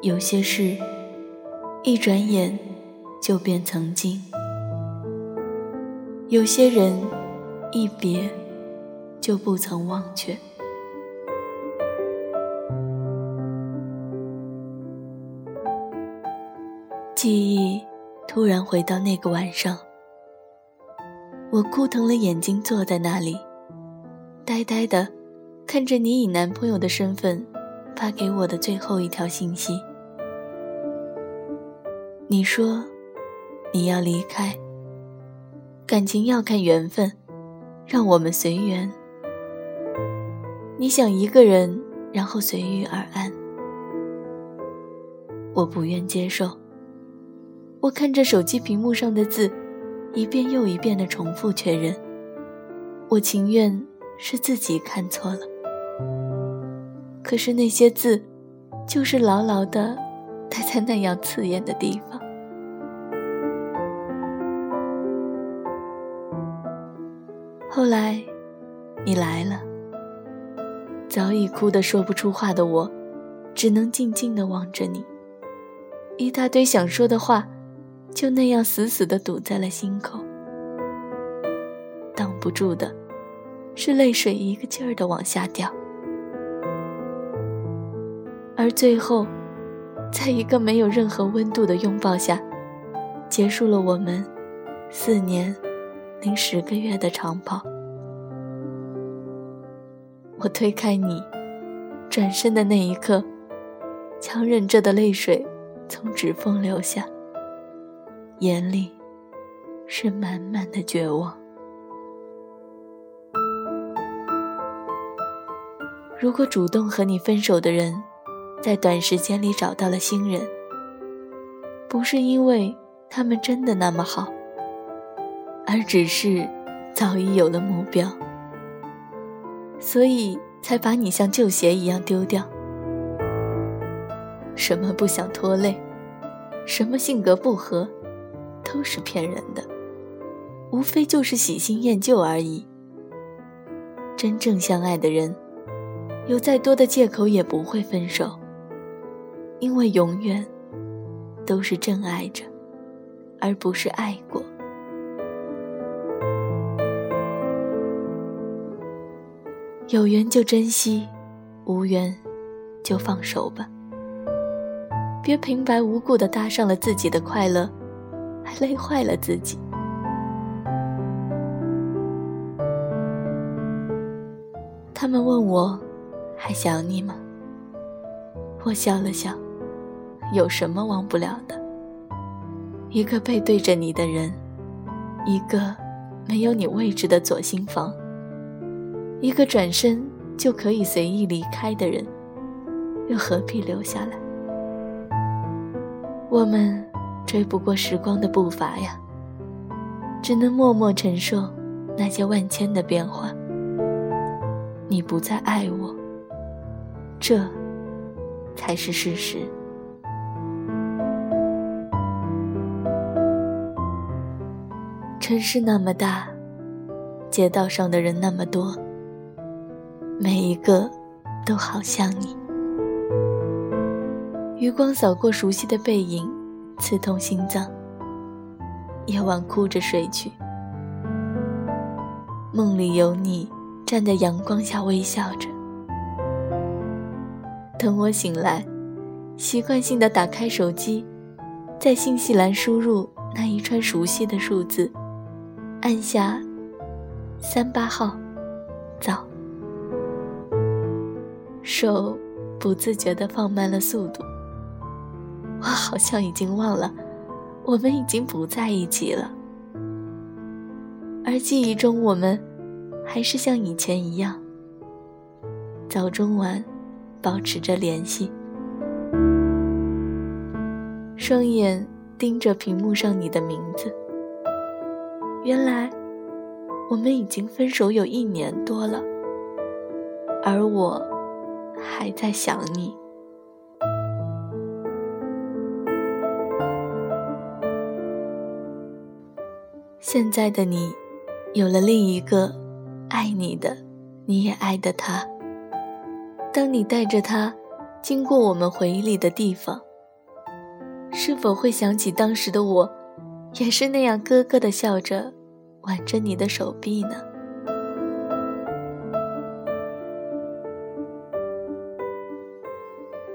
有些事，一转眼就变曾经；有些人，一别就不曾忘却。记忆突然回到那个晚上，我哭疼了眼睛，坐在那里，呆呆的看着你以男朋友的身份。发给我的最后一条信息，你说你要离开，感情要看缘分，让我们随缘。你想一个人，然后随遇而安，我不愿接受。我看着手机屏幕上的字，一遍又一遍的重复确认，我情愿是自己看错了。可是那些字，就是牢牢的待在那样刺眼的地方。后来，你来了，早已哭得说不出话的我，只能静静的望着你。一大堆想说的话，就那样死死的堵在了心口。挡不住的，是泪水一个劲儿的往下掉。而最后，在一个没有任何温度的拥抱下，结束了我们四年零十个月的长跑。我推开你，转身的那一刻，强忍着的泪水从指缝流下，眼里是满满的绝望。如果主动和你分手的人，在短时间里找到了新人，不是因为他们真的那么好，而只是早已有了目标，所以才把你像旧鞋一样丢掉。什么不想拖累，什么性格不合，都是骗人的，无非就是喜新厌旧而已。真正相爱的人，有再多的借口也不会分手。因为永远都是真爱着，而不是爱过。有缘就珍惜，无缘就放手吧。别平白无故的搭上了自己的快乐，还累坏了自己。他们问我，还想你吗？我笑了笑。有什么忘不了的？一个背对着你的人，一个没有你位置的左心房，一个转身就可以随意离开的人，又何必留下来？我们追不过时光的步伐呀，只能默默承受那些万千的变化。你不再爱我，这才是事实。城市那么大，街道上的人那么多，每一个都好像你。余光扫过熟悉的背影，刺痛心脏。夜晚哭着睡去，梦里有你站在阳光下微笑着。等我醒来，习惯性的打开手机，在信息栏输入那一串熟悉的数字。按下三八号，早。手不自觉地放慢了速度。我好像已经忘了，我们已经不在一起了。而记忆中，我们还是像以前一样，早中晚保持着联系。双眼盯着屏幕上你的名字。原来，我们已经分手有一年多了，而我还在想你。现在的你，有了另一个爱你的、你也爱的他。当你带着他经过我们回忆里的地方，是否会想起当时的我，也是那样咯咯的笑着，挽着你的手臂呢？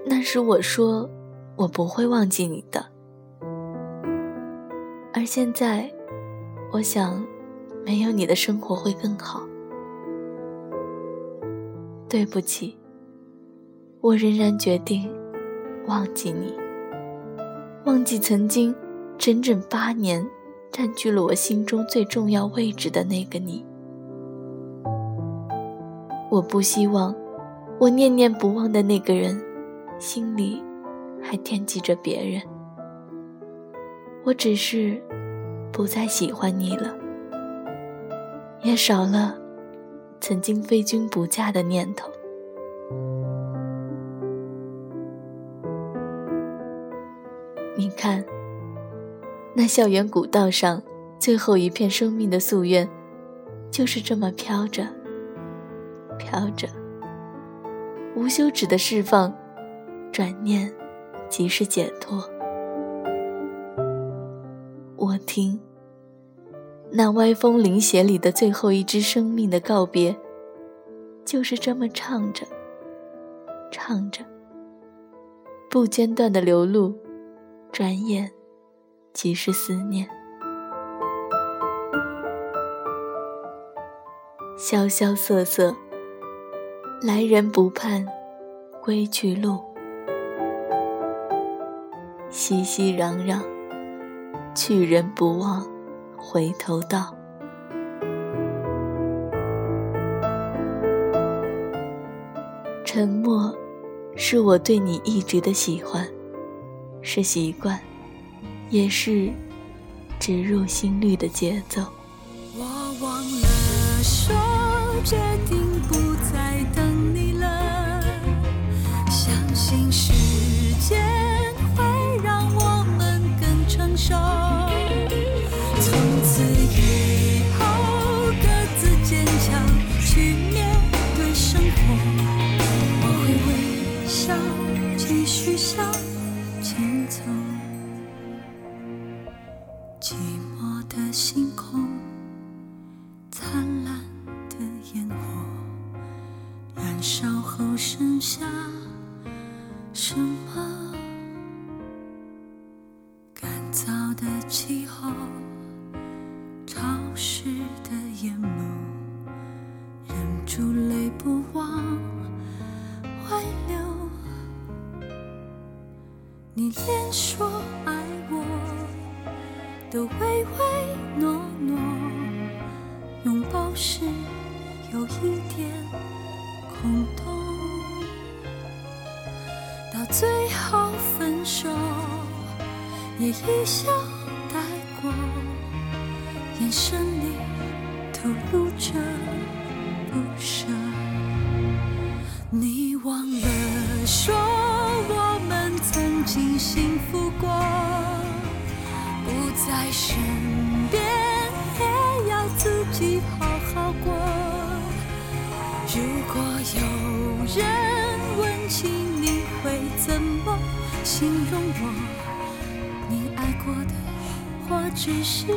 那时我说，我不会忘记你的。而现在，我想，没有你的生活会更好。对不起，我仍然决定忘记你，忘记曾经整整八年占据了我心中最重要位置的那个你。我不希望我念念不忘的那个人，心里还惦记着别人。我只是不再喜欢你了，也少了。曾经非君不嫁的念头。你看，那校园古道上最后一片生命的夙愿，就是这么飘着，飘着，无休止的释放，转念即是解脱。我听。那歪风铃鞋里的最后一支生命的告别，就是这么唱着，唱着，不间断的流露，转眼即是思念。萧萧瑟瑟，来人不盼归去路；熙熙攘攘，去人不忘。回头道，沉默是我对你一直的喜欢，是习惯，也是植入心率的节奏。我忘了说，决定不再等你了，相信时间会让我们更成熟。从此以后，星空，灿烂的烟火，燃烧后剩下什么？干燥的气候。潮湿的眼眸，忍住泪不往外流。你连说爱我都唯唯诺诺，拥抱时有一点空洞，到最后分手也一笑带过。眼神里透露着不舍，你忘了说我们曾经幸福，在身边也要自己好好过。如果有人问起，你会怎么形容我？你爱过的，或只是。